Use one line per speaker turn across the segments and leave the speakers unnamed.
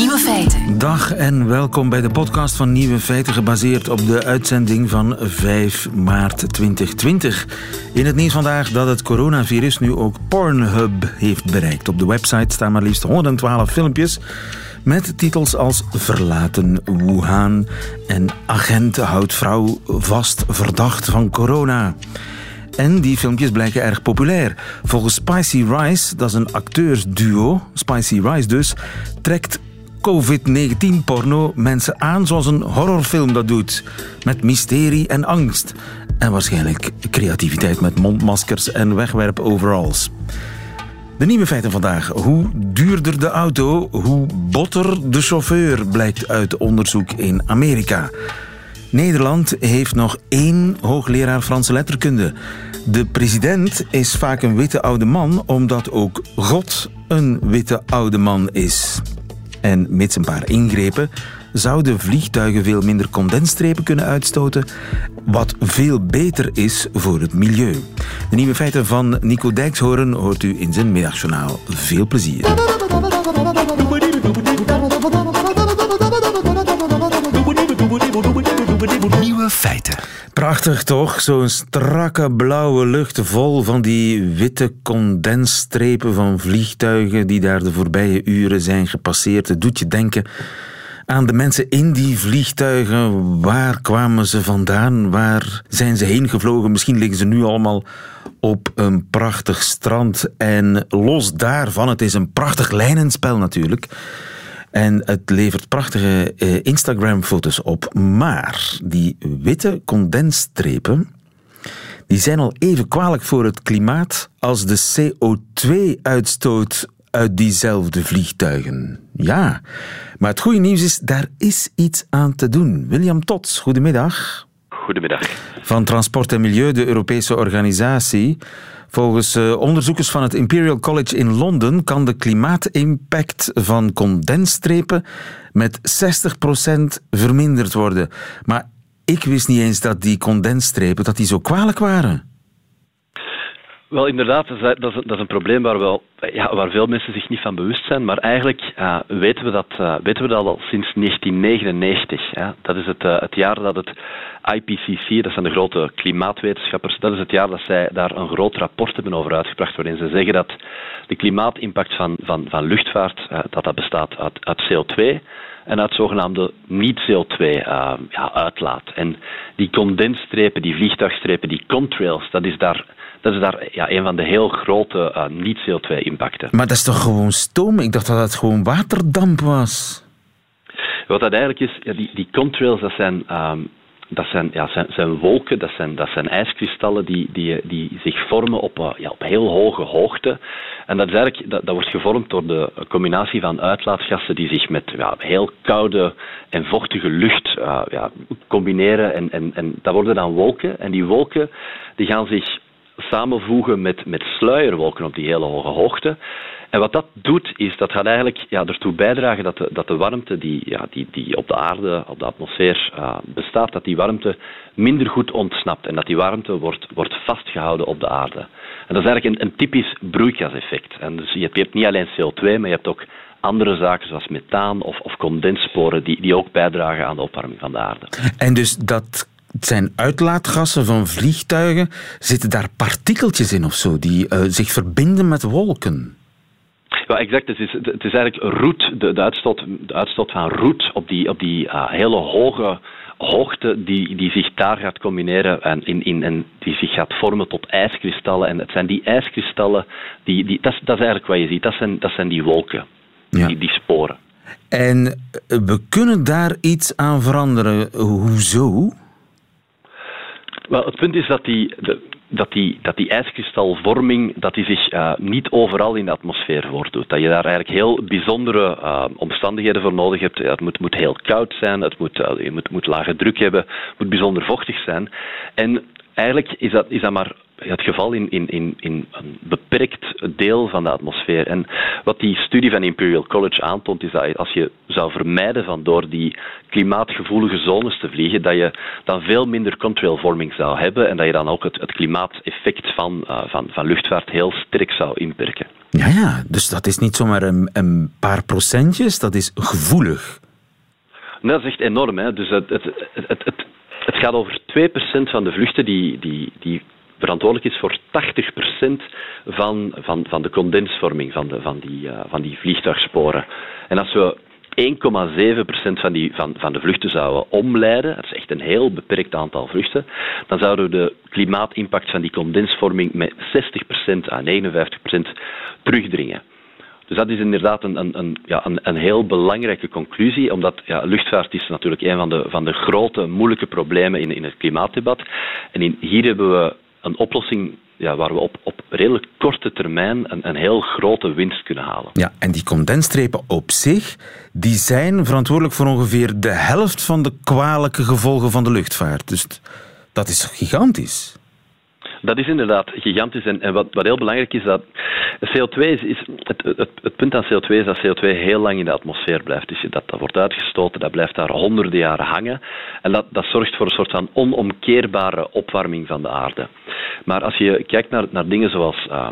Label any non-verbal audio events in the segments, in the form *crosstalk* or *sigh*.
Nieuwe feiten.
Dag en welkom bij de podcast van Nieuwe Feiten, gebaseerd op de uitzending van 5 maart 2020. In het nieuws vandaag dat het coronavirus nu ook Pornhub heeft bereikt. Op de website staan maar liefst 112 filmpjes met titels als Verlaten Wuhan en Agent houdt vrouw vast verdacht van corona. En die filmpjes blijken erg populair. Volgens Spicy Rice, dat is een acteursduo, Spicy Rice dus, trekt COVID-19-porno mensen aan zoals een horrorfilm dat doet. Met mysterie en angst. En waarschijnlijk creativiteit met mondmaskers en wegwerp-overalls. De nieuwe feiten vandaag. Hoe duurder de auto, hoe botter de chauffeur, blijkt uit onderzoek in Amerika. Nederland heeft nog één hoogleraar Franse letterkunde. De president is vaak een witte oude man, omdat ook God een witte oude man is. En mits een paar ingrepen zouden vliegtuigen veel minder condensstrepen kunnen uitstoten, wat veel beter is voor het milieu. De nieuwe feiten van Nico Dijkshoorn hoort u in zijn middagjournaal. Veel plezier.
Feiten.
Prachtig toch? Zo'n strakke blauwe lucht vol van die witte condensstrepen van vliegtuigen die daar de voorbije uren zijn gepasseerd. Het doet je denken aan de mensen in die vliegtuigen. Waar kwamen ze vandaan? Waar zijn ze heen gevlogen? Misschien liggen ze nu allemaal op een prachtig strand. En los daarvan, het is een prachtig lijnenspel natuurlijk. En het levert prachtige eh, Instagram-foto's op. Maar die witte condensstrepen die zijn al even kwalijk voor het klimaat als de CO2-uitstoot uit diezelfde vliegtuigen. Ja, maar het goede nieuws is, daar is iets aan te doen. William Tots, goedemiddag. Van Transport en Milieu, de Europese organisatie. Volgens uh, onderzoekers van het Imperial College in Londen kan de klimaatimpact van condensstrepen met 60% verminderd worden. Maar ik wist niet eens dat die condensstrepen dat die zo kwalijk waren.
Wel, inderdaad, dat is, een probleem waar, wel, ja, waar veel mensen zich niet van bewust zijn. Maar eigenlijk weten, we dat, uh, weten we dat al sinds 1999. Ja. Dat is het, uh, het jaar dat het IPCC, dat zijn de grote klimaatwetenschappers, dat is het jaar dat zij daar een groot rapport hebben over uitgebracht, waarin ze zeggen dat de klimaatimpact van, van, van luchtvaart dat dat bestaat uit, uit CO2 en uit zogenaamde niet-CO2-uitlaat. ja, en die condensstrepen, die vliegtuigstrepen, die contrails, dat is daar dat is daar ja, een van de heel grote uh, niet-CO2-impacten.
Maar dat is toch gewoon stoom? Ik dacht dat het gewoon waterdamp was.
Wat dat eigenlijk is, ja, die, die contrails, dat zijn, um, dat zijn, ja, zijn, zijn wolken, dat zijn, dat zijn ijskristallen die, die, die zich vormen op, uh, ja, op heel hoge hoogte. En dat, is eigenlijk, dat, dat wordt gevormd door de combinatie van uitlaatgassen die zich met ja, heel koude en vochtige lucht uh, ja, combineren. En, en, en dat worden dan wolken. En die wolken die gaan zich samenvoegen met, met sluierwolken op die hele hoge hoogte. En wat dat doet, is dat gaat eigenlijk ja, ertoe bijdragen dat de, dat de warmte die, ja, die, die op de aarde, op de atmosfeer uh, bestaat, dat die warmte minder goed ontsnapt en dat die warmte wordt, wordt vastgehouden op de aarde. En dat is eigenlijk een, een typisch broeikaseffect. En dus je hebt, je hebt niet alleen CO2, maar je hebt ook andere zaken zoals methaan of, of condenssporen die, die ook bijdragen aan de opwarming van de aarde.
En dus dat zijn uitlaatgassen van vliegtuigen. Zitten daar partikeltjes in of zo die uh, zich verbinden met wolken?
Ja, exact. Het is, het is eigenlijk roet, de, de, uitstoot, de uitstoot van roet op die, op die uh, hele hoge hoogte die, die zich daar gaat combineren en, in, in, en die zich gaat vormen tot ijskristallen. En het zijn die ijskristallen, die, die, dat, is, dat is eigenlijk wat je ziet, dat zijn, dat zijn die wolken, ja. die, die sporen.
En eh, we kunnen daar iets aan veranderen. Hoezo?
Wel, het punt is dat die, dat die, dat die ijskristalvorming dat die zich uh, niet overal in de atmosfeer voordoet. Dat je daar eigenlijk heel bijzondere uh, omstandigheden voor nodig hebt. het moet, moet heel koud zijn, het moet, uh, je moet, moet lage druk hebben, het moet bijzonder vochtig zijn. En eigenlijk is dat, is dat maar het geval in, in, in, in een beperkt deel van de atmosfeer. En wat die studie van Imperial College aantoont, is dat als je zou vermijden van door die klimaatgevoelige zones te vliegen, dat je dan veel minder contrailvorming zou hebben en dat je dan ook het, het klimaateffect van, uh, van, van luchtvaart heel sterk zou inperken.
Ja, ja, dus dat is niet zomaar een, een paar procentjes, dat is gevoelig.
Nee, dat is echt enorm. Hè. Dus het, het, het, het, het gaat over 2% van de vluchten die, die, die verantwoordelijk is voor 80% van, van, van de condensvorming van, de, van, die, uh, van die vliegtuigsporen. En als we 1,7% van, die, van, van de vluchten zouden omleiden, dat is echt een heel beperkt aantal vluchten, dan zouden we de klimaatimpact van die condensvorming met 60% à 59% terugdringen. Dus dat is inderdaad een, een, een, ja, een heel belangrijke conclusie, omdat ja, luchtvaart is natuurlijk een van de, van de grote, moeilijke problemen in, in het klimaatdebat. En in, hier hebben we een oplossing ja, waar we op, op redelijk korte termijn een, een heel grote winst kunnen halen.
Ja, en die condensstrepen op zich, die zijn verantwoordelijk voor ongeveer de helft van de kwalijke gevolgen van de luchtvaart. Dus dat is gigantisch.
Dat is inderdaad gigantisch. En, en wat, wat, heel belangrijk is, dat CO2 is, het, het, het, punt aan CO2 is dat CO2 heel lang in de atmosfeer blijft. Dus dat, dat wordt uitgestoten, dat blijft daar honderden jaren hangen. En dat, dat zorgt voor een soort van onomkeerbare opwarming van de aarde. Maar als je kijkt naar, naar dingen zoals uh,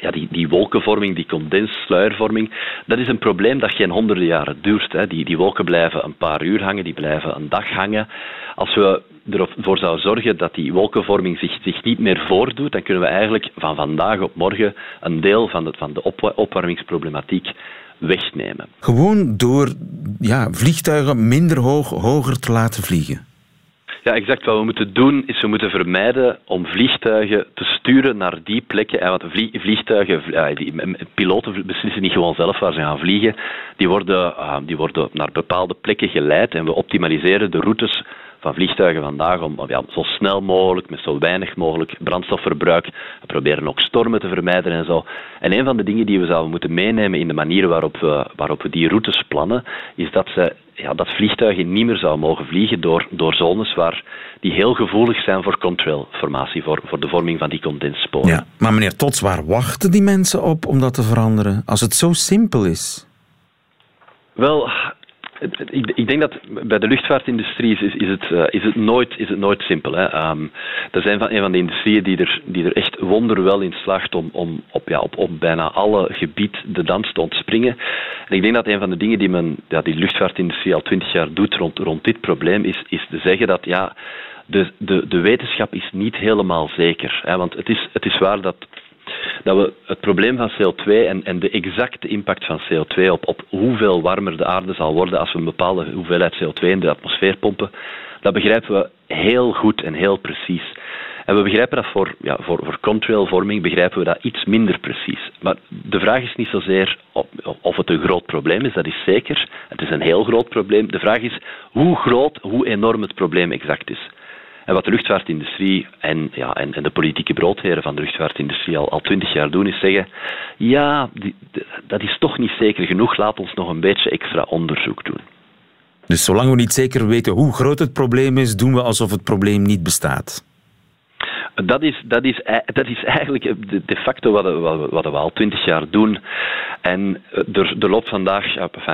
ja, die, die wolkenvorming, die condenssluiervorming, dat is een probleem dat geen honderden jaren duurt. Hè. Die, die wolken blijven een paar uur hangen, die blijven een dag hangen. Als we ervoor zouden zorgen dat die wolkenvorming zich, zich niet meer voordoet, dan kunnen we eigenlijk van vandaag op morgen een deel van de, van de op, opwarmingsproblematiek wegnemen.
Gewoon door ja, vliegtuigen minder hoog, hoger te laten vliegen.
Ja, exact. Wat we moeten doen is we moeten vermijden om vliegtuigen te sturen naar die plekken. En want vliegtuigen, die, piloten beslissen niet gewoon zelf waar ze gaan vliegen. Die worden, ah, die worden naar bepaalde plekken geleid en we optimaliseren de routes van vliegtuigen vandaag om zo snel mogelijk, met zo weinig mogelijk brandstofverbruik. We proberen ook stormen te vermijden en zo. En een van de dingen die we zouden moeten meenemen in de manier waarop we, waarop we die routes plannen, is dat, ze, ja, dat vliegtuigen niet meer zouden mogen vliegen door, door zones waar die heel gevoelig zijn voor contrailformatie, voor, voor de vorming van die condenssporen.
Ja, maar meneer Tots, waar wachten die mensen op om dat te veranderen? Als het zo simpel is.
Wel, ik, denk dat bij de luchtvaartindustrie is, is, het, uh, is, het, nooit, is het nooit simpel. Hè. Um, dat zijn een van de industrieën die er, die er echt wonderwel in slaagt om, om op, ja, op, op bijna alle gebied de dans te ontspringen. En ik denk dat een van de dingen die men, ja, die luchtvaartindustrie al twintig jaar doet rond, rond dit probleem, is, is te zeggen dat ja, de, de, de wetenschap is niet helemaal zeker. Hè. Want het is, het is waar dat dat we het probleem van CO2 en, en de exacte impact van CO2 op, op hoeveel warmer de aarde zal worden als we een bepaalde hoeveelheid CO2 in de atmosfeer pompen, dat begrijpen we heel goed en heel precies. En we begrijpen dat voor, ja, voor, voor contrailvorming begrijpen we dat iets minder precies. Maar de vraag is niet zozeer of het een groot probleem is, dat is zeker. Het is een heel groot probleem. De vraag is hoe groot, hoe enorm het probleem exact is. En wat de luchtvaartindustrie en, ja, en, en de politieke broodheren van de luchtvaartindustrie al twintig jaar doen, is zeggen: ja, dat is toch niet zeker genoeg, laat ons nog een beetje extra onderzoek doen.
Dus zolang we niet zeker weten hoe groot het probleem is, doen we alsof het probleem niet bestaat.
Dat is, dat is, dat is eigenlijk de facto wat, wat, wat we al twintig jaar doen. En er, er loopt vandaag,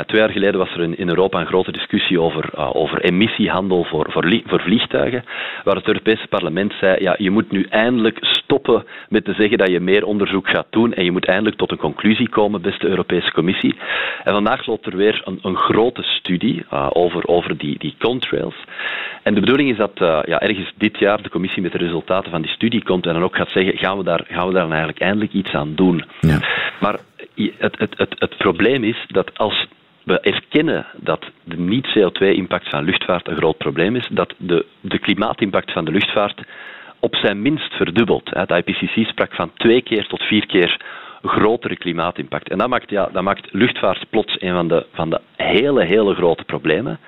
twee jaar geleden was er in, Europa een grote discussie over, uh, over emissiehandel voor, voor, voor vliegtuigen, waar het Europese parlement zei, ja, je moet nu eindelijk stoppen met te zeggen dat je meer onderzoek gaat doen en je moet eindelijk tot een conclusie komen, beste Europese Commissie. En vandaag loopt er weer een, een grote studie uh, over, over die, die contrails. En de bedoeling is dat uh, ja, ergens dit jaar de commissie met de resultaten van die studie komt en dan ook gaat zeggen, gaan we daar, gaan we daar eigenlijk eindelijk iets aan doen. Ja. Maar het, het, het, het probleem is dat als we erkennen dat de niet-CO2-impact van luchtvaart een groot probleem is, dat de, de klimaatimpact van de luchtvaart op zijn minst verdubbelt. Het IPCC sprak van twee keer tot vier keer grotere klimaatimpact. En dat maakt, ja, dat maakt luchtvaart plots een van de, van de hele, hele grote problemen.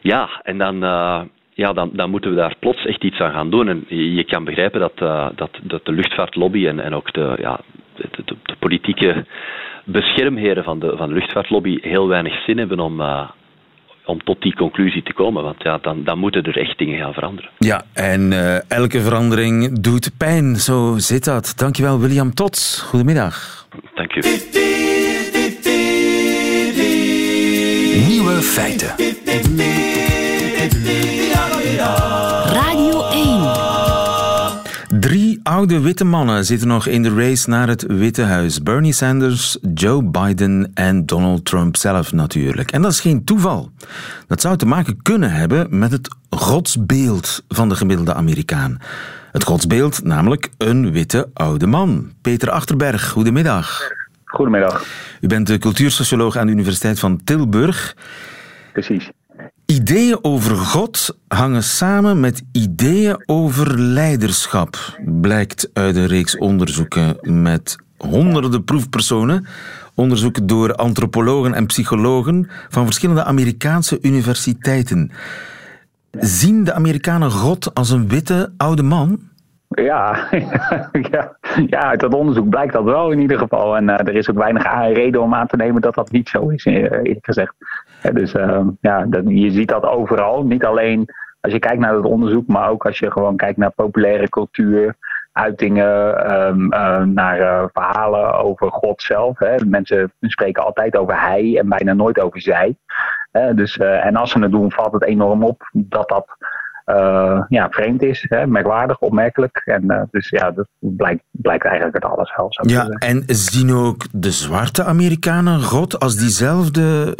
Ja, en dan, uh, ja, dan, dan moeten we daar plots echt iets aan gaan doen. En je, kan begrijpen dat, uh, dat, dat de luchtvaartlobby en, en ook de, ja, de, politieke beschermheren van de, van de luchtvaartlobby heel weinig zin hebben om, uh, om tot die conclusie te komen. Want ja, dan, dan moeten er echt dingen gaan veranderen.
Ja, en uh, elke verandering doet pijn. Zo zit dat. Dankjewel, William Tots. Goedemiddag.
Dank u.
Nieuwe feiten.
Oude witte mannen zitten nog in de race naar het Witte Huis. Bernie Sanders, Joe Biden en Donald Trump zelf natuurlijk. En dat is geen toeval. Dat zou te maken kunnen hebben met het godsbeeld van de gemiddelde Amerikaan. Het godsbeeld, namelijk een witte oude man. Peter Achterberg, goedemiddag.
Goedemiddag.
U bent de cultuursocioloog aan de Universiteit van Tilburg.
Precies.
Ideeën over God hangen samen met ideeën over leiderschap, blijkt uit een reeks onderzoeken met honderden proefpersonen. Onderzoeken door antropologen en psychologen van verschillende Amerikaanse universiteiten. Zien de Amerikanen God als een witte oude man?
Ja, *laughs* ja, *laughs* ja, uit dat onderzoek blijkt dat wel in ieder geval. En uh, er is ook weinig reden om aan te nemen dat dat niet zo is, eh, eerlijk gezegd. dus uh, ja, je ziet dat overal. Niet alleen als je kijkt naar het onderzoek, maar ook als je gewoon kijkt naar populaire cultuur, uitingen, um, uh, naar verhalen over God zelf. Hè. Mensen spreken altijd over hij en bijna nooit over zij. dus, en als ze het doen, valt het enorm op dat dat ja, vreemd is, hè, merkwaardig, opmerkelijk. En uh, dus ja, dat blijkt, blijkt eigenlijk uit alles wel.
Ja, en zien ook de zwarte Amerikanen God als diezelfde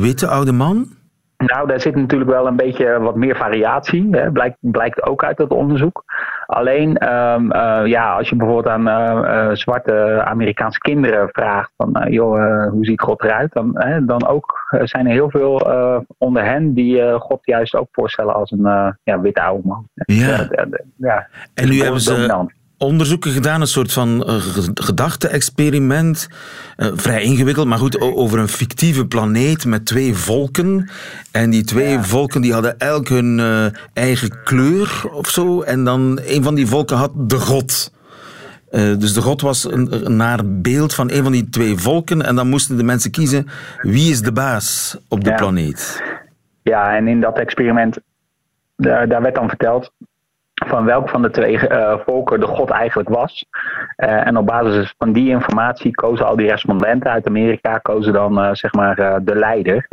witte oude man?
Nou, daar zit natuurlijk wel een beetje wat meer variatie. Hè. Blijkt, blijkt ook uit dat onderzoek. Alleen, um, uh, ja, als je bijvoorbeeld aan uh, zwarte Amerikaanse kinderen vraagt van, joh, hoe ziet God eruit? Dan, dan ook zijn er heel veel onder hen die God juist ook voorstellen als een ja, witte oude man.
Ja. ja. En nu hebben ze dominant onderzoeken gedaan, een soort van uh, gedachte-experiment. Uh, vrij ingewikkeld, maar goed, over een fictieve planeet met twee volken. En die twee volken die hadden elk hun uh, eigen kleur of zo. En dan een van die volken had de god. dus de god was een, een naar beeld van een van die twee volken. En dan moesten de mensen kiezen wie is de baas op de planeet.
Ja, en in dat experiment, daar, daar werd dan verteld van welk van de twee uh, volken de god eigenlijk was. Uh, en op basis van die informatie kozen al die respondenten uit Amerika kozen dan uh, zeg maar de leider.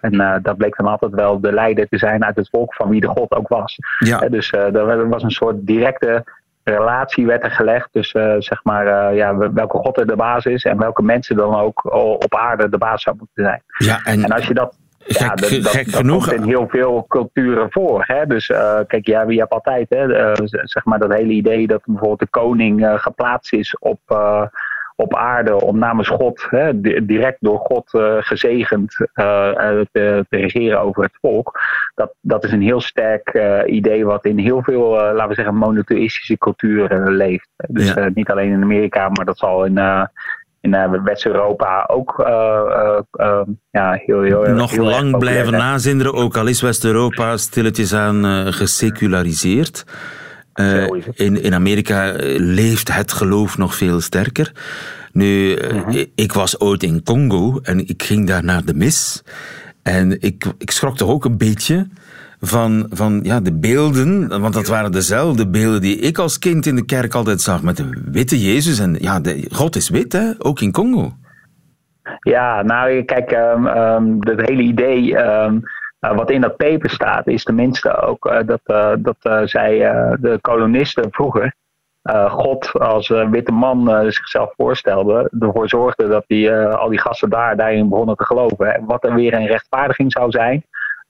en dat bleek dan altijd wel de leider te zijn uit het volk van wie de god ook was.
Ja.
dus er was een soort directe relatie werd er gelegd. Dus zeg maar ja, welke god er de baas is en welke mensen dan ook op aarde de baas zou moeten zijn.
Ja, en,
en als je dat ja, dat, dat,
gek
dat
genoeg.
komt in heel veel culturen voor. Hè? Dus uh, kijk, ja, je hebt altijd hè, uh, zeg maar dat hele idee dat bijvoorbeeld de koning uh, geplaatst is op, op aarde om namens God, hè, direct door God gezegend, te, te, regeren over het volk. Dat, dat is een heel sterk idee wat in heel veel, laten we zeggen, monotheïstische culturen leeft. Dus
Ja.
niet alleen in Amerika, maar dat zal in in uh, West-Europa ook uh, uh, ja, heel, heel,
Nog
heel
lang blijven nazinderen, ook al is West-Europa stilletjes aan geseculariseerd. in, in Amerika leeft het geloof nog veel sterker. Nu, -huh. ik was ooit in Congo en ik ging daar naar de mis. En ik, ik schrok toch ook een beetje van, van ja, de beelden, want dat waren dezelfde beelden die ik als kind in de kerk altijd zag met de witte Jezus. En ja, de, God is wit, hè? ook in Congo.
Ja, nou kijk, um, um, het hele idee um, uh, wat in dat paper staat, is tenminste ook uh, dat, uh, dat zij, de kolonisten vroeger, God als witte man zichzelf voorstelde, ervoor zorgde dat die, al die gasten daar daarin begonnen te geloven. En wat er weer een rechtvaardiging zou zijn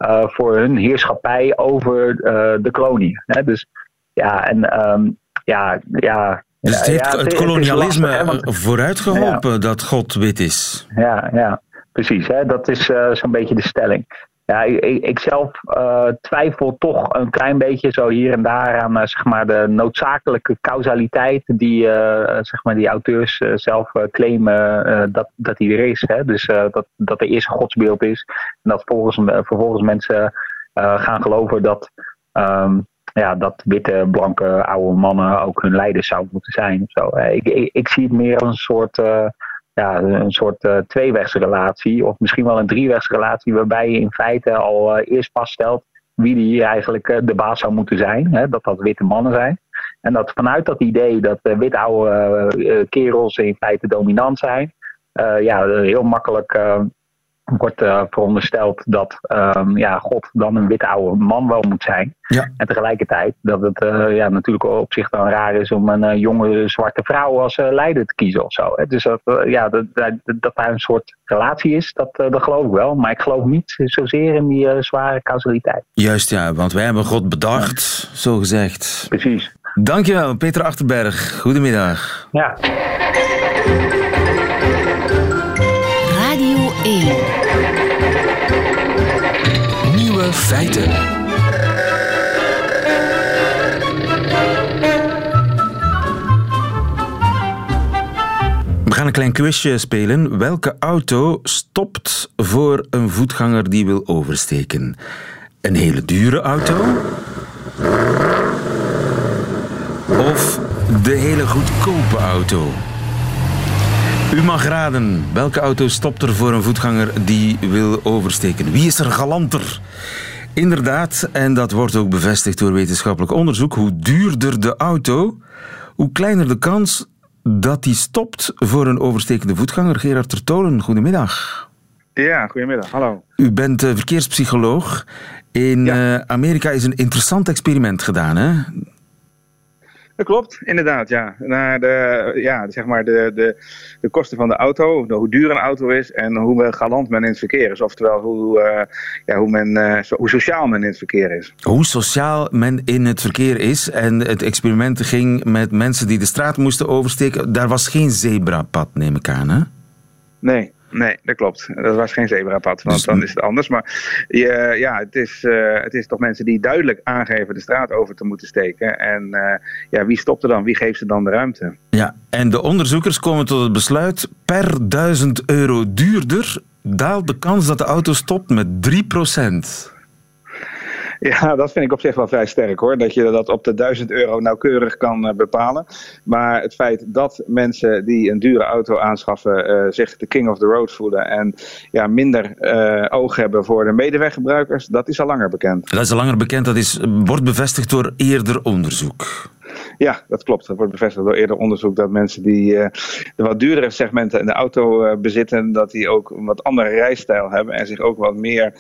uh, voor hun heerschappij over uh, de koloniën. Hè? Dus ja, en um, ja, ja.
Dus het heeft
ja,
het, kolonialisme lastig, hè, want, vooruit geholpen ja. dat God wit is.
Ja, ja precies. Hè? Dat is uh, zo'n beetje de stelling. Ja, ik, zelf uh, twijfel toch een klein beetje zo hier en daar aan uh, zeg maar de noodzakelijke causaliteit die, uh, zeg maar die auteurs zelf claimen dat, dat die er is. Hè? Dus dat, dat er eerst een godsbeeld is en dat volgens, vervolgens mensen gaan geloven dat, um, ja, dat witte, blanke, oude mannen ook hun leiders zouden moeten zijn. Zo. Ik, ik, zie het meer als een soort ja, een soort uh, tweewegsrelatie of misschien wel een driewegsrelatie waarbij je in feite al uh, eerst vaststelt wie hier eigenlijk uh, de baas zou moeten zijn. Hè, dat dat witte mannen zijn. En dat vanuit dat idee dat wit oude kerels in feite dominant zijn, ja, heel makkelijk wordt uh, verondersteld dat um, ja, God dan een witte oude man wel moet zijn.
Ja.
En tegelijkertijd dat het uh, ja, natuurlijk op zich dan raar is om een uh, jonge zwarte vrouw als leider te kiezen of zo. Hè. Dus dat, ja, dat, dat, dat daar een soort relatie is, dat, dat geloof ik wel. Maar ik geloof niet zozeer in die zware causaliteit.
Juist ja, want wij hebben God bedacht, ja. zo gezegd.
Precies.
Dankjewel, Peter Achterberg. Goedemiddag.
Ja.
Radio 1. Feiten.
We gaan een klein quizje spelen. Welke auto stopt voor een voetganger die wil oversteken? Een hele dure auto? Of de hele goedkope auto? U mag raden, welke auto stopt er voor een voetganger die wil oversteken? Wie is er galanter? Inderdaad, en dat wordt ook bevestigd door wetenschappelijk onderzoek, hoe duurder de auto, hoe kleiner de kans dat die stopt voor een overstekende voetganger. Gerard Tertolen, goedemiddag.
Ja, goedemiddag, hallo.
U bent uh, verkeerspsycholoog. In ja. uh, Amerika is een interessant experiment gedaan, hè?
Dat klopt, inderdaad, ja. Naar de, ja, zeg maar de, de, de kosten van de auto, de, hoe duur een auto is en hoe galant men in het verkeer is. Oftewel, hoe, uh, ja, hoe, men, uh, so, hoe sociaal men in het verkeer is.
Hoe sociaal men in het verkeer is. En het experiment ging met mensen die de straat moesten oversteken. Daar was geen zebrapad, neem ik aan, hè?
Nee, Nee, dat klopt. Dat was geen zebrapad, want dan is het anders. Maar je, ja, het is, uh, het is toch mensen die duidelijk aangeven de straat over te moeten steken. En uh, ja, wie stopt er dan? Wie geeft ze dan de ruimte?
Ja, en de onderzoekers komen tot het besluit: per duizend euro duurder daalt de kans dat de auto stopt met 3 procent.
Ja, dat vind ik op zich wel vrij sterk hoor. Dat je dat op de 1000 euro nauwkeurig kan uh, bepalen. Maar het feit dat mensen die een dure auto aanschaffen uh, zich de king of the road voelen en ja, minder uh, oog hebben voor de medeweggebruikers, dat is al langer bekend.
Dat is al langer bekend, dat is, wordt bevestigd door eerder onderzoek.
Ja, dat klopt. Dat wordt bevestigd door eerder onderzoek dat mensen die uh, de wat duurdere segmenten in de auto uh, bezitten, dat die ook een wat andere rijstijl hebben en zich ook wat meer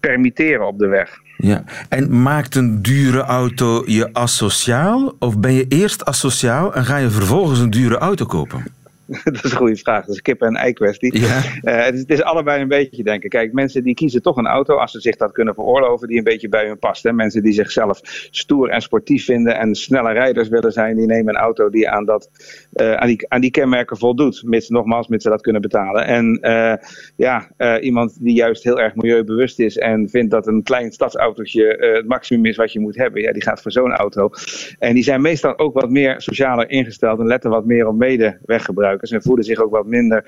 permitteren op de weg.
Ja, en maakt een dure auto je asociaal? Of ben je eerst asociaal en ga je vervolgens een dure auto kopen? *laughs*
dat is een goede vraag. Dat is een kip- en ei kwestie.
Ja.
Uh, het, is, het, is, allebei een beetje denken. Kijk, mensen die kiezen toch een auto als ze zich dat kunnen veroorloven, die een beetje bij hun past. Hè? Mensen die zichzelf stoer en sportief vinden en snelle rijders willen zijn, die nemen een auto die aan, dat, uh, aan, die, aan die kenmerken voldoet. Mits, nogmaals, mits ze dat kunnen betalen. En uh, ja, iemand die juist heel erg milieubewust is en vindt dat een klein stadsautootje het maximum is wat je moet hebben, ja, die gaat voor zo'n auto. En die zijn meestal ook wat meer socialer ingesteld en letten wat meer op medeweggebruik. En voelen zich ook wat minder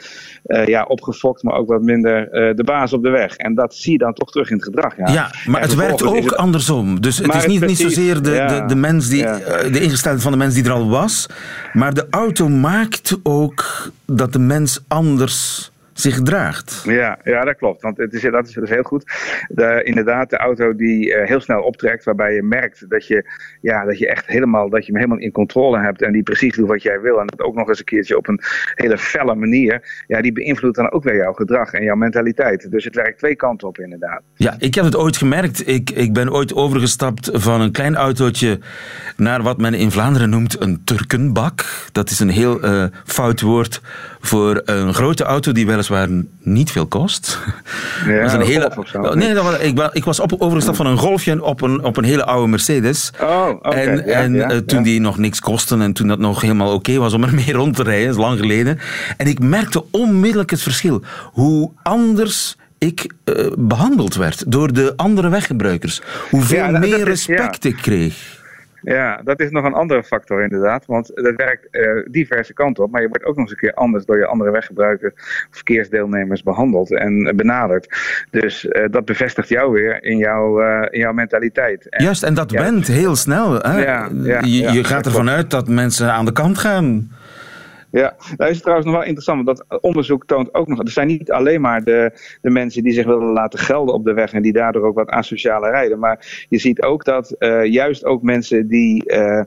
uh, ja, opgefokt, maar ook wat minder uh, de baas op de weg. En dat zie je dan toch terug in het gedrag. Ja,
ja maar het werkt ook het... andersom. Dus het is niet, niet zozeer de, ja. de, de, mens die, ja. uh, de ingesteldheid van de mens die er al was, maar de auto maakt ook dat de mens anders zich draagt.
Ja, ja dat klopt. Want het is, dat is dus heel goed. De, inderdaad, de auto die uh, heel snel optrekt, waarbij je merkt dat je, ja, dat je echt helemaal, dat je hem helemaal in controle hebt en die precies doet wat jij wil. En dat ook nog eens een keertje op een hele felle manier. Ja, die beïnvloedt dan ook weer jouw gedrag en jouw mentaliteit. Dus het werkt twee kanten op, inderdaad.
Ja, ik heb het ooit gemerkt. Ik, ik ben ooit overgestapt van een klein autootje naar wat men in Vlaanderen noemt een Turkenbak. Dat is een heel uh, fout woord voor een grote auto die weliswaar niet veel kost. *laughs*
Ja,
was een hele,
zo,
nee, dat was, ik, ik was op, overgestapt van een Golfje op een, op een hele oude Mercedes.
Oh, okay.
En,
ja,
en
ja,
uh, toen die nog niks kostte en toen dat nog helemaal oké okay was om *laughs* ermee rond te rijden, dat is lang geleden. En ik merkte onmiddellijk het verschil. Hoe anders ik uh, behandeld werd door de andere weggebruikers. Hoeveel
dat-
meer
dat is-
respect ik kreeg.
Ja, dat is nog een andere factor inderdaad. Want dat werkt eh, diverse kanten op. Maar je wordt ook nog eens een keer anders door je andere weggebruikers verkeersdeelnemers behandeld en benaderd. Dus eh, dat bevestigt jou weer in jouw, eh, in jouw mentaliteit. En,
Juist, en dat
ja,
heel snel. Hè?
Ja, ja,
je je gaat ervan uit dat mensen aan de kant gaan.
Ja, dat is trouwens nog wel interessant, want dat onderzoek toont ook nog. Er zijn niet alleen maar de, de mensen die zich willen laten gelden op de weg en die daardoor ook wat asociale rijden. Maar je ziet ook dat eh, juist ook mensen die, eh,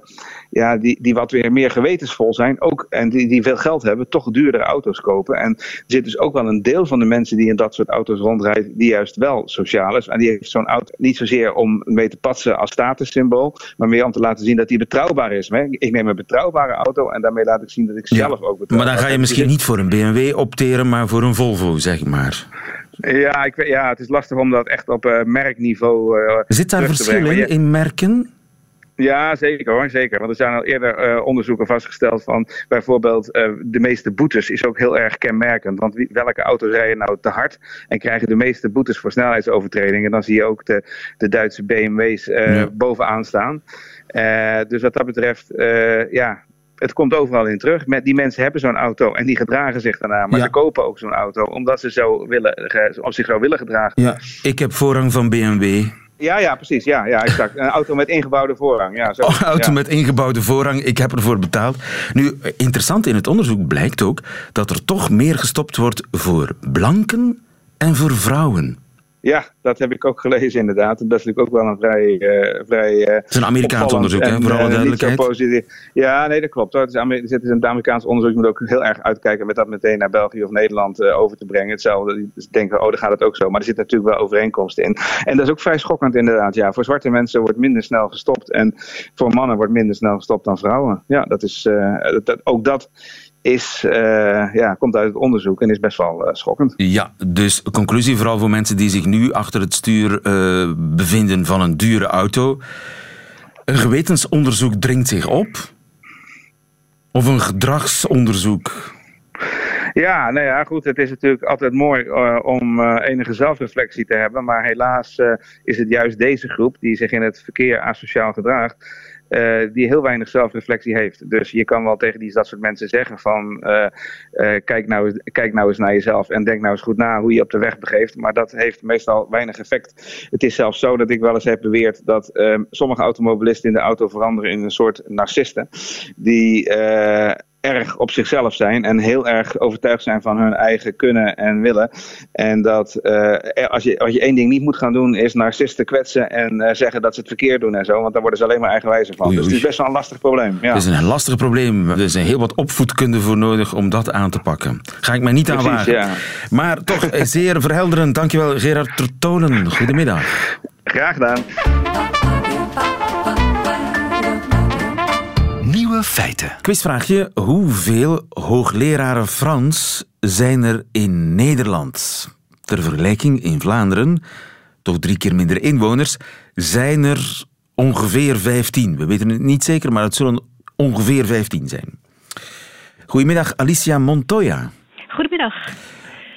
ja, die, die wat weer meer gewetensvol zijn ook, en die, die veel geld hebben, toch duurdere auto's kopen. En er zit dus ook wel een deel van de mensen die in dat soort auto's rondrijdt, die juist wel sociaal is. En die heeft zo'n auto niet zozeer om mee te patsen als statussymbool, maar meer om te laten zien dat hij betrouwbaar is. Ik neem een betrouwbare auto en daarmee laat ik zien dat ik zelf ook betrouwbaar
ben. Maar dan ga je misschien niet voor een BMW opteren, maar voor een Volvo, zeg maar.
Ja, ik, ja, het is lastig om dat echt op uh, merkniveau uh,
Zit daar verschil in, in merken?
Ja, zeker hoor, zeker. Want er zijn al eerder uh, onderzoeken vastgesteld van bijvoorbeeld uh, de meeste boetes is ook heel erg kenmerkend. Want wie, welke auto's rijden nou te hard en krijgen de meeste boetes voor snelheidsovertredingen? Dan zie je ook de, de Duitse BMW's uh, ja. bovenaan staan. dus wat dat betreft, ja, het komt overal in terug. Met die mensen hebben zo'n auto en die gedragen zich daarna. Maar ze kopen ook zo'n auto omdat ze zo willen, of zich zo willen gedragen.
Ja, ik heb voorrang van BMW.
Ja, ja, precies. Ja, ja, exact. Een auto met ingebouwde voorrang. Ja, zo.
Oh, een auto
ja.
met ingebouwde voorrang. Ik heb ervoor betaald. Nu, interessant in het onderzoek blijkt ook dat er toch meer gestopt wordt voor blanken en voor vrouwen.
Ja, dat heb ik ook gelezen inderdaad. En dat is natuurlijk ook wel een vrij... Uh, vrij uh,
het is een Amerikaans onderzoek, hè, voor alle uh, duidelijkheid.
Ja, nee, dat klopt. Het is, Amer het is een Amerikaans onderzoek. Je moet ook heel erg uitkijken met dat meteen naar België of Nederland over te brengen. Hetzelfde, dus denken, oh, dan gaat het ook zo. Maar er zit natuurlijk wel overeenkomsten in. En dat is ook vrij schokkend inderdaad. Ja, voor zwarte mensen wordt minder snel gestopt. En voor mannen wordt minder snel gestopt dan vrouwen. Ja, dat is... Dat, ook dat is, uh, ja, komt uit het onderzoek en is best wel uh, schokkend.
Ja, dus conclusie vooral voor mensen die zich nu achter het stuur uh, bevinden van een dure auto. Een gewetensonderzoek dringt zich op? Of een gedragsonderzoek?
Ja, nou ja, goed. Het is natuurlijk altijd mooi uh, om uh, enige zelfreflectie te hebben. Maar helaas uh, is het juist deze groep die zich in het verkeer asociaal gedraagt. Uh, die heel weinig zelfreflectie heeft. Dus je kan wel tegen die, dat soort mensen zeggen van uh, uh, kijk, nou, kijk nou eens naar jezelf en denk nou eens goed na hoe je op de weg begeeft. Maar dat heeft meestal weinig effect. Het is zelfs zo dat ik wel eens heb beweerd dat sommige automobilisten in de auto veranderen in een soort narcisten. Die erg op zichzelf zijn en heel erg overtuigd zijn van hun eigen kunnen en willen. En dat uh, als, je, als je één ding niet moet gaan doen, is narcisten kwetsen en uh, zeggen dat ze het verkeerd doen en zo. Want daar worden ze alleen maar eigenwijzer van. Oei, oei. Dus het is best wel een lastig probleem. Ja.
Het is een lastig probleem. Er is heel wat opvoedkunde voor nodig om dat aan te pakken. Ga ik mij niet aan wagen. Ja. Maar toch zeer verhelderend. Dankjewel Gerard Tertonen. Goedemiddag.
Graag gedaan.
Nieuwe feiten.
Quizvraagje. Hoeveel hoogleraren Frans zijn er in Nederland? Ter vergelijking, in Vlaanderen, toch drie keer minder inwoners, zijn er ongeveer 15. We weten het niet zeker, maar het zullen ongeveer 15 zijn. Goedemiddag, Alicia Montoya.
Goedemiddag.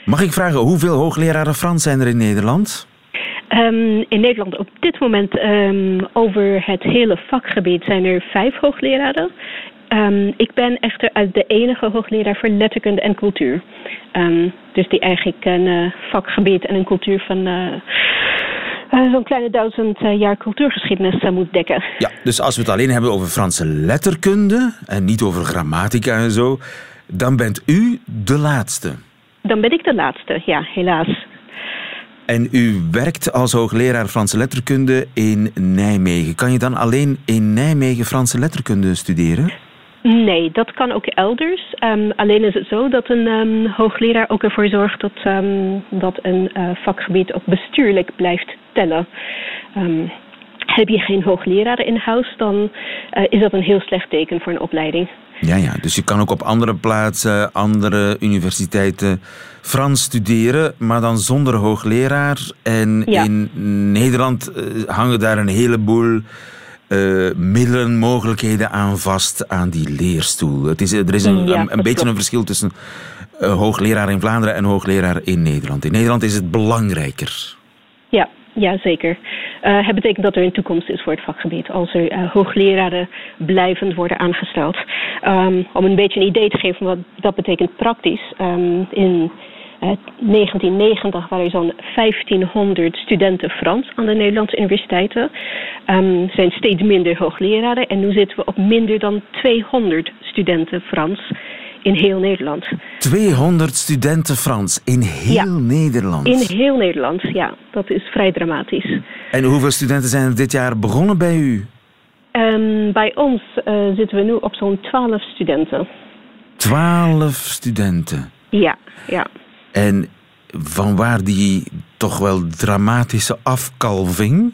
Mag ik vragen, hoeveel hoogleraren Frans zijn er in Nederland?
Um, in Nederland op dit moment um, over het hele vakgebied zijn er vijf hoogleraren. Um, ik ben echter uit de enige hoogleraar voor letterkunde en cultuur. dus die eigenlijk een uh, vakgebied en een cultuur van uh, uh, zo'n kleine duizend jaar cultuurgeschiedenis moet dekken.
Ja, dus als we het alleen hebben over Franse letterkunde en niet over grammatica en zo, dan bent u de laatste.
Dan ben ik de laatste, ja, helaas.
En u werkt als hoogleraar Franse letterkunde in Nijmegen. Kan je dan alleen in Nijmegen Franse letterkunde studeren?
Nee, dat kan ook elders. Um, alleen is het zo dat een um, hoogleraar ook ervoor zorgt dat, um, dat een uh, vakgebied ook bestuurlijk blijft tellen. heb je geen hoogleraren in huis, dan uh, is dat een heel slecht teken voor een opleiding.
Ja, ja, dus je kan ook op andere plaatsen, andere universiteiten Frans studeren, maar dan zonder hoogleraar. En
ja.
in Nederland uh, hangen daar een heleboel uh, middelen, mogelijkheden aan vast aan die leerstoel. Het is, er is een,
ja,
een, een beetje een verschil tussen uh, hoogleraar in Vlaanderen en hoogleraar in Nederland. In Nederland is het belangrijker.
Ja, ja, zeker. Uh, het betekent dat er een toekomst is voor het vakgebied als er uh, hoogleraren blijvend worden aangesteld. Um, om een beetje een idee te geven wat dat betekent praktisch. Um, in uh, 1990 waren er zo'n 1500 studenten Frans aan de Nederlandse universiteiten. Um, zijn steeds minder hoogleraren en nu zitten we op minder dan 200 studenten Frans in heel Nederland.
200 studenten Frans in heel
ja,
Nederland?
In heel Nederland, ja. Dat is vrij dramatisch.
En hoeveel studenten zijn er dit jaar begonnen bij u?
Um, bij ons uh, zitten we nu op zo'n 12 studenten.
12 studenten?
Ja, ja.
En van waar die toch wel dramatische afkalving?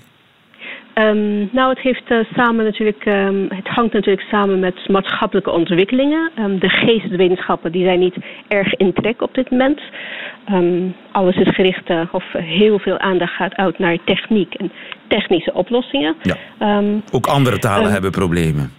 Um, nou, het heeft uh, samen natuurlijk, um, het hangt natuurlijk samen met maatschappelijke ontwikkelingen. Um, de geesteswetenschappen die zijn niet erg in trek op dit moment. alles is gericht, uh, of heel veel aandacht gaat uit naar techniek en technische oplossingen.
Ja. Ook andere talen hebben problemen.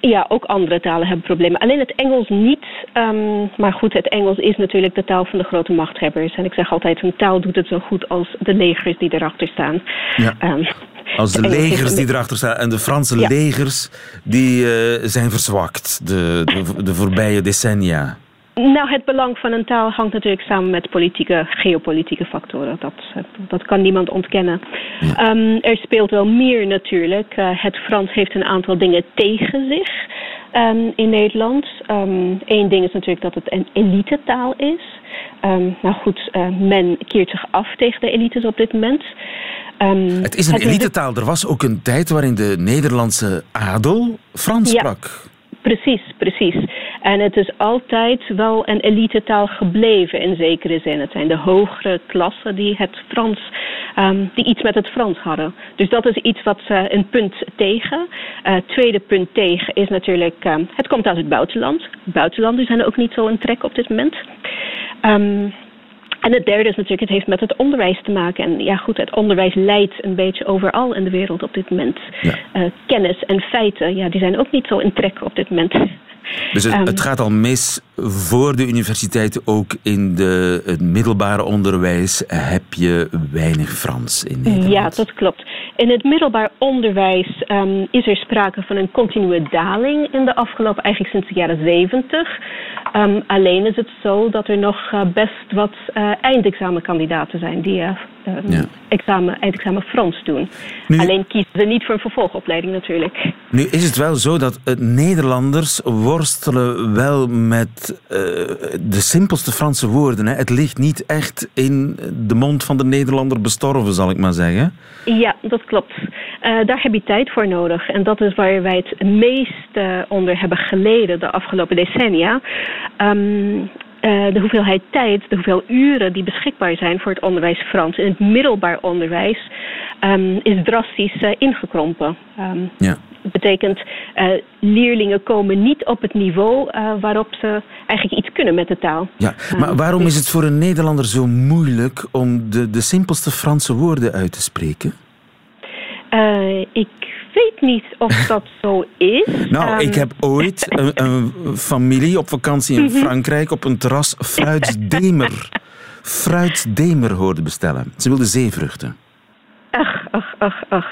Ja, ook andere talen hebben problemen. Alleen het Engels niet. Um, maar goed, het Engels is natuurlijk de taal van de grote machthebbers. En ik zeg altijd, een taal doet het zo goed als de legers die erachter staan.
Ja. Um, als de *laughs* legers die erachter staan. En de Franse legers die uh, zijn verzwakt de, de, de voorbije decennia.
Nou, het belang van een taal hangt natuurlijk samen met politieke, geopolitieke factoren. Dat, dat kan niemand ontkennen. Um, er speelt wel meer natuurlijk. Uh, het Frans heeft een aantal dingen tegen zich um, in Nederland. Eén um, ding is natuurlijk dat het een elitetaal is. nou goed, uh, men keert zich af tegen de elites op dit moment.
het is een elitetaal. Er was ook een tijd waarin de Nederlandse adel Frans ja. sprak.
Precies, precies. En het is altijd wel een elitetaal gebleven in zekere zin. Het zijn de hogere klassen die het Frans, um, die iets met het Frans hadden. Dus dat is iets wat een punt tegen. Uh, tweede punt tegen is natuurlijk, um, het komt uit het buitenland. Buitenlanders zijn ook niet zo een trek op dit moment. Um, en het derde is natuurlijk, het heeft met het onderwijs te maken. En ja, goed, het onderwijs leidt een beetje overal in de wereld op dit moment. Ja. Uh, kennis en feiten, ja, die zijn ook niet zo in trek op dit moment.
Dus het, het, gaat al mis voor de universiteit. Ook in de, het middelbare onderwijs heb je weinig Frans in Nederland.
Ja, dat klopt. In het middelbaar onderwijs um, is er sprake van een continue daling in de afgelopen, eigenlijk sinds de jaren zeventig. Um, alleen is het zo dat er nog uh, best wat uh, eindexamenkandidaten zijn die uh, um, ja. examen, eindexamen Frans doen. Nu, alleen kiezen ze niet voor een vervolgopleiding natuurlijk.
Nu is het wel zo dat Nederlanders worstelen wel met de simpelste Franse woorden. Hè. Het ligt niet echt in de mond van de Nederlander bestorven, zal ik maar zeggen.
Ja, dat klopt. Uh, daar heb je tijd voor nodig. En dat is waar wij het meest uh, onder hebben geleden de afgelopen decennia. Um, uh, de hoeveelheid tijd, de hoeveel uren die beschikbaar zijn voor het onderwijs Frans in het middelbaar onderwijs um, is drastisch ingekrompen. Um, ja. Dat betekent, leerlingen komen niet op het niveau waarop ze eigenlijk iets kunnen met de taal.
Ja, maar waarom is het voor een Nederlander zo moeilijk om de, de simpelste Franse woorden uit te spreken?
Uh, ik weet niet of *laughs* dat zo is.
Nou, um, ik heb ooit *laughs* een, een, familie op vakantie in mm -hmm. Frankrijk op een terras fruitdemer. fruitdemer hoorden bestellen. Ze wilden zeevruchten.
Ach, ach, ach, ach.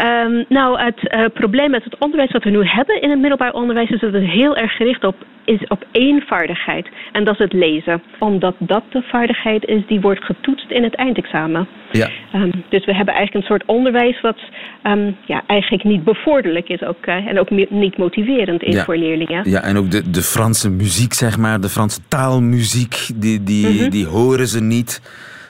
Um, nou, het uh, probleem met het onderwijs wat we nu hebben in het middelbaar onderwijs is dat het heel erg gericht op, is op één vaardigheid. En dat is het lezen. Omdat dat de vaardigheid is die wordt getoetst in het eindexamen. Ja. Um, dus we hebben eigenlijk een soort onderwijs wat um, ja, eigenlijk niet bevorderlijk is ook, uh, en ook niet motiverend is
ja.
voor leerlingen.
Ja, en ook de, de Franse muziek, zeg maar, de Franse taalmuziek, die, die, mm -hmm. die horen ze niet.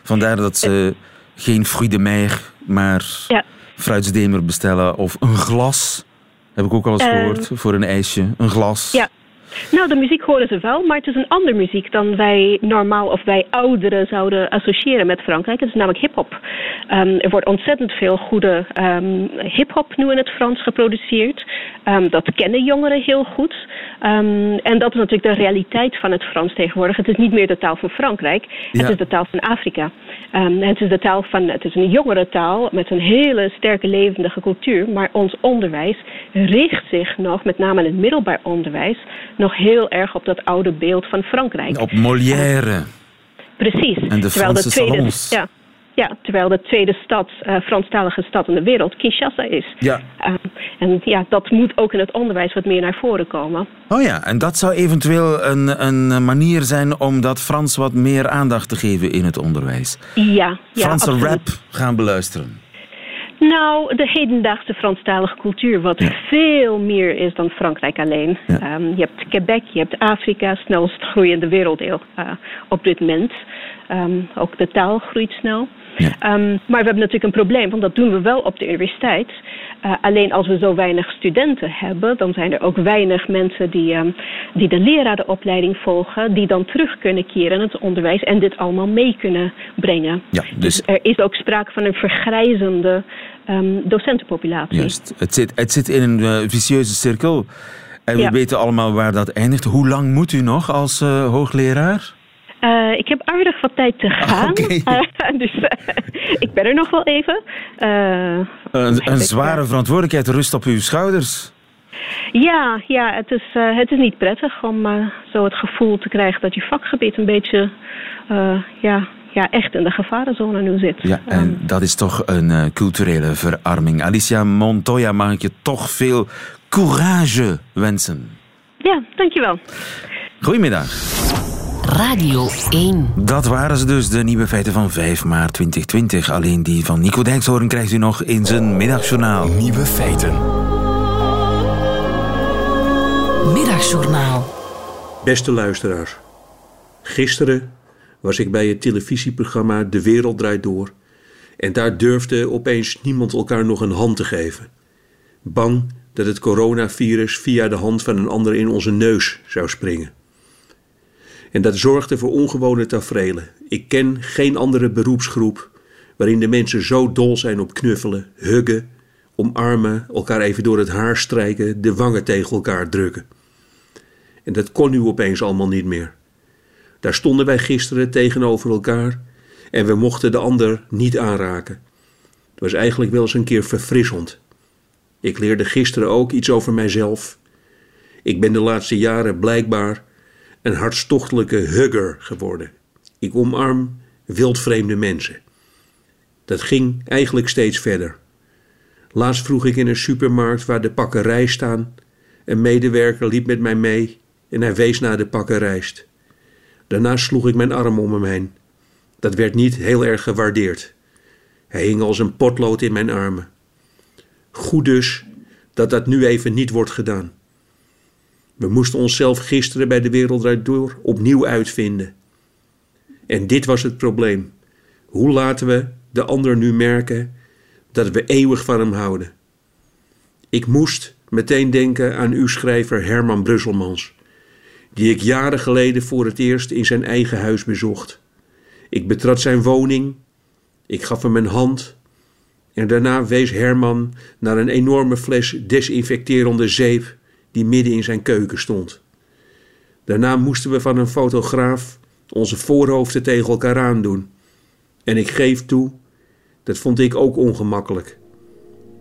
Vandaar dat ze geen fruit de mer, maar... Ja fruitsdemer bestellen of een glas. Heb ik ook al eens uh, gehoord voor een ijsje. Een glas.
Ja. Nou, de muziek horen ze wel, maar het is een andere muziek dan wij normaal of wij ouderen zouden associëren met Frankrijk. Het is namelijk hip-hop. Um, er wordt ontzettend veel goede um, hip-hop nu in het Frans geproduceerd. Um, dat kennen jongeren heel goed. en dat is natuurlijk de realiteit van het Frans tegenwoordig. Het is niet meer de taal van Frankrijk, het ja. is de taal van Afrika. het is de taal van, het is een jongere taal met een hele sterke levendige cultuur, maar ons onderwijs richt zich nog, met name in het middelbaar onderwijs, nog heel erg op dat oude beeld van Frankrijk.
Op Molière.
Precies.
En de Franse
de tweede,
salons.
Ja, ja, terwijl de tweede stad, uh, Franstalige stad in de wereld, Kinshasa is.
Ja.
Uh, en ja, dat moet ook in het onderwijs wat meer naar voren komen.
Oh ja, en dat zou eventueel een, een manier zijn om dat Frans wat meer aandacht te geven in het onderwijs.
Ja, ja
Franse
absoluut.
rap gaan beluisteren.
Nou, de hedendaagse Franstalige cultuur, wat ja. veel meer is dan Frankrijk alleen. Ja. Um, je hebt Quebec, je hebt Afrika, snelst groeiende werelddeel uh, op dit moment. Um, ook de taal groeit snel. Ehm, maar we hebben natuurlijk een probleem, want dat doen we wel op de universiteit. Uh, alleen als we zo weinig studenten hebben, dan zijn er ook weinig mensen die, um, die de lerarenopleiding volgen, die dan terug kunnen keren in het onderwijs en dit allemaal mee kunnen brengen.
Ja,
dus... dus er is ook sprake van een vergrijzende um, docentenpopulatie.
Juist, het zit, het zit in een uh, vicieuze cirkel. En we weten allemaal waar dat eindigt. Hoe lang moet u nog als uh, hoogleraar?
Uh, ik heb aardig wat tijd te gaan. Okay. *laughs* Uh, dus uh, ik ben er nog wel even.
een, een zware verantwoordelijkheid rust op uw schouders.
Ja, ja het, is, het is niet prettig om zo het gevoel te krijgen dat je vakgebied een beetje ja, ja, echt in de gevarenzone nu zit.
Ja, en um, dat is toch een culturele verarming. Alicia Montoya, mag ik je toch veel courage wensen.
Ja, dankjewel.
Goedemiddag.
Radio 1.
Dat waren ze dus, de nieuwe feiten van 5 maart 2020. Alleen die van Nico Dijkshoorn krijgt u nog in zijn middagjournaal.
Nieuwe feiten. Middagjournaal.
Beste luisteraars. Gisteren was ik bij het televisieprogramma De Wereld Draait Door. En daar durfde opeens niemand elkaar nog een hand te geven. Bang dat het coronavirus via de hand van een ander in onze neus zou springen. En dat zorgde voor ongewone tafereelen. Ik ken geen andere beroepsgroep waarin de mensen zo dol zijn op knuffelen, huggen, omarmen, elkaar even door het haar strijken, de wangen tegen elkaar drukken. En dat kon nu opeens allemaal niet meer. Daar stonden wij gisteren tegenover elkaar en we mochten de ander niet aanraken. Het was eigenlijk wel eens een keer verfrissend. Ik leerde gisteren ook iets over mijzelf. Ik ben de laatste jaren blijkbaar een hartstochtelijke hugger geworden. Ik omarm wildvreemde mensen. Dat ging eigenlijk steeds verder. Laatst vroeg ik in een supermarkt waar de pakken rijst staan. Een medewerker liep met mij mee en hij wees naar de pakken rijst. Daarna sloeg ik mijn arm om hem heen. Dat werd niet heel erg gewaardeerd. Hij hing als een potlood in mijn armen. Goed dus dat dat nu even niet wordt gedaan. We moesten onszelf gisteren bij de Wereld Door opnieuw uitvinden. En dit was het probleem. Hoe laten we de ander nu merken dat we eeuwig van hem houden? Ik moest meteen denken aan uw schrijver Herman Brusselmans, die ik jaren geleden voor het eerst in zijn eigen huis bezocht. Ik betrad zijn woning, ik gaf hem een hand en daarna wees Herman naar een enorme fles desinfecterende zeep die midden in zijn keuken stond. Daarna moesten we van een fotograaf onze voorhoofden tegen elkaar aandoen. En ik geef toe, dat vond ik ook ongemakkelijk.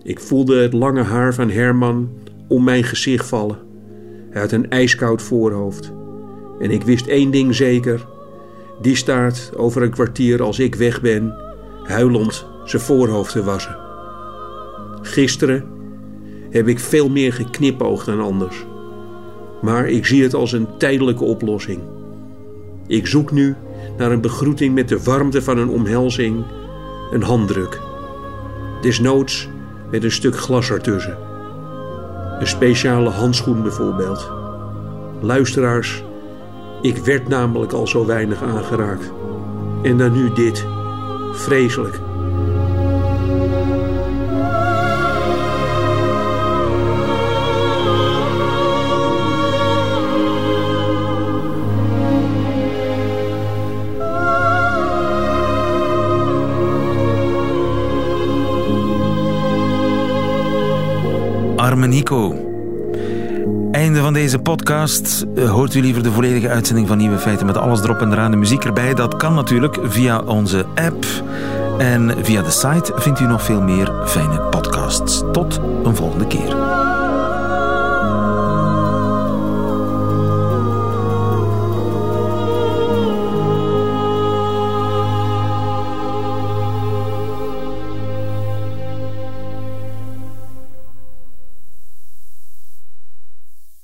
Ik voelde het lange haar van Herman om mijn gezicht vallen. Hij had een ijskoud voorhoofd. En ik wist één ding zeker: die staart over een kwartier als ik weg ben, huilend zijn voorhoofd te wassen. Gisteren heb ik veel meer geknipoogd dan anders. Maar ik zie het als een tijdelijke oplossing. Ik zoek nu naar een begroeting met de warmte van een omhelzing, een handdruk. Desnoods met een stuk glas ertussen. Een speciale handschoen bijvoorbeeld. Luisteraars, ik werd namelijk al zo weinig aangeraakt. En dan nu dit. Vreselijk.
Nico. Einde van deze podcast. Eh, hoort u liever de volledige uitzending van Nieuwe Feiten met alles erop en eraan, de muziek erbij? Dat kan natuurlijk via onze app. En via de site vindt u nog veel meer fijne podcasts. Tot een volgende keer.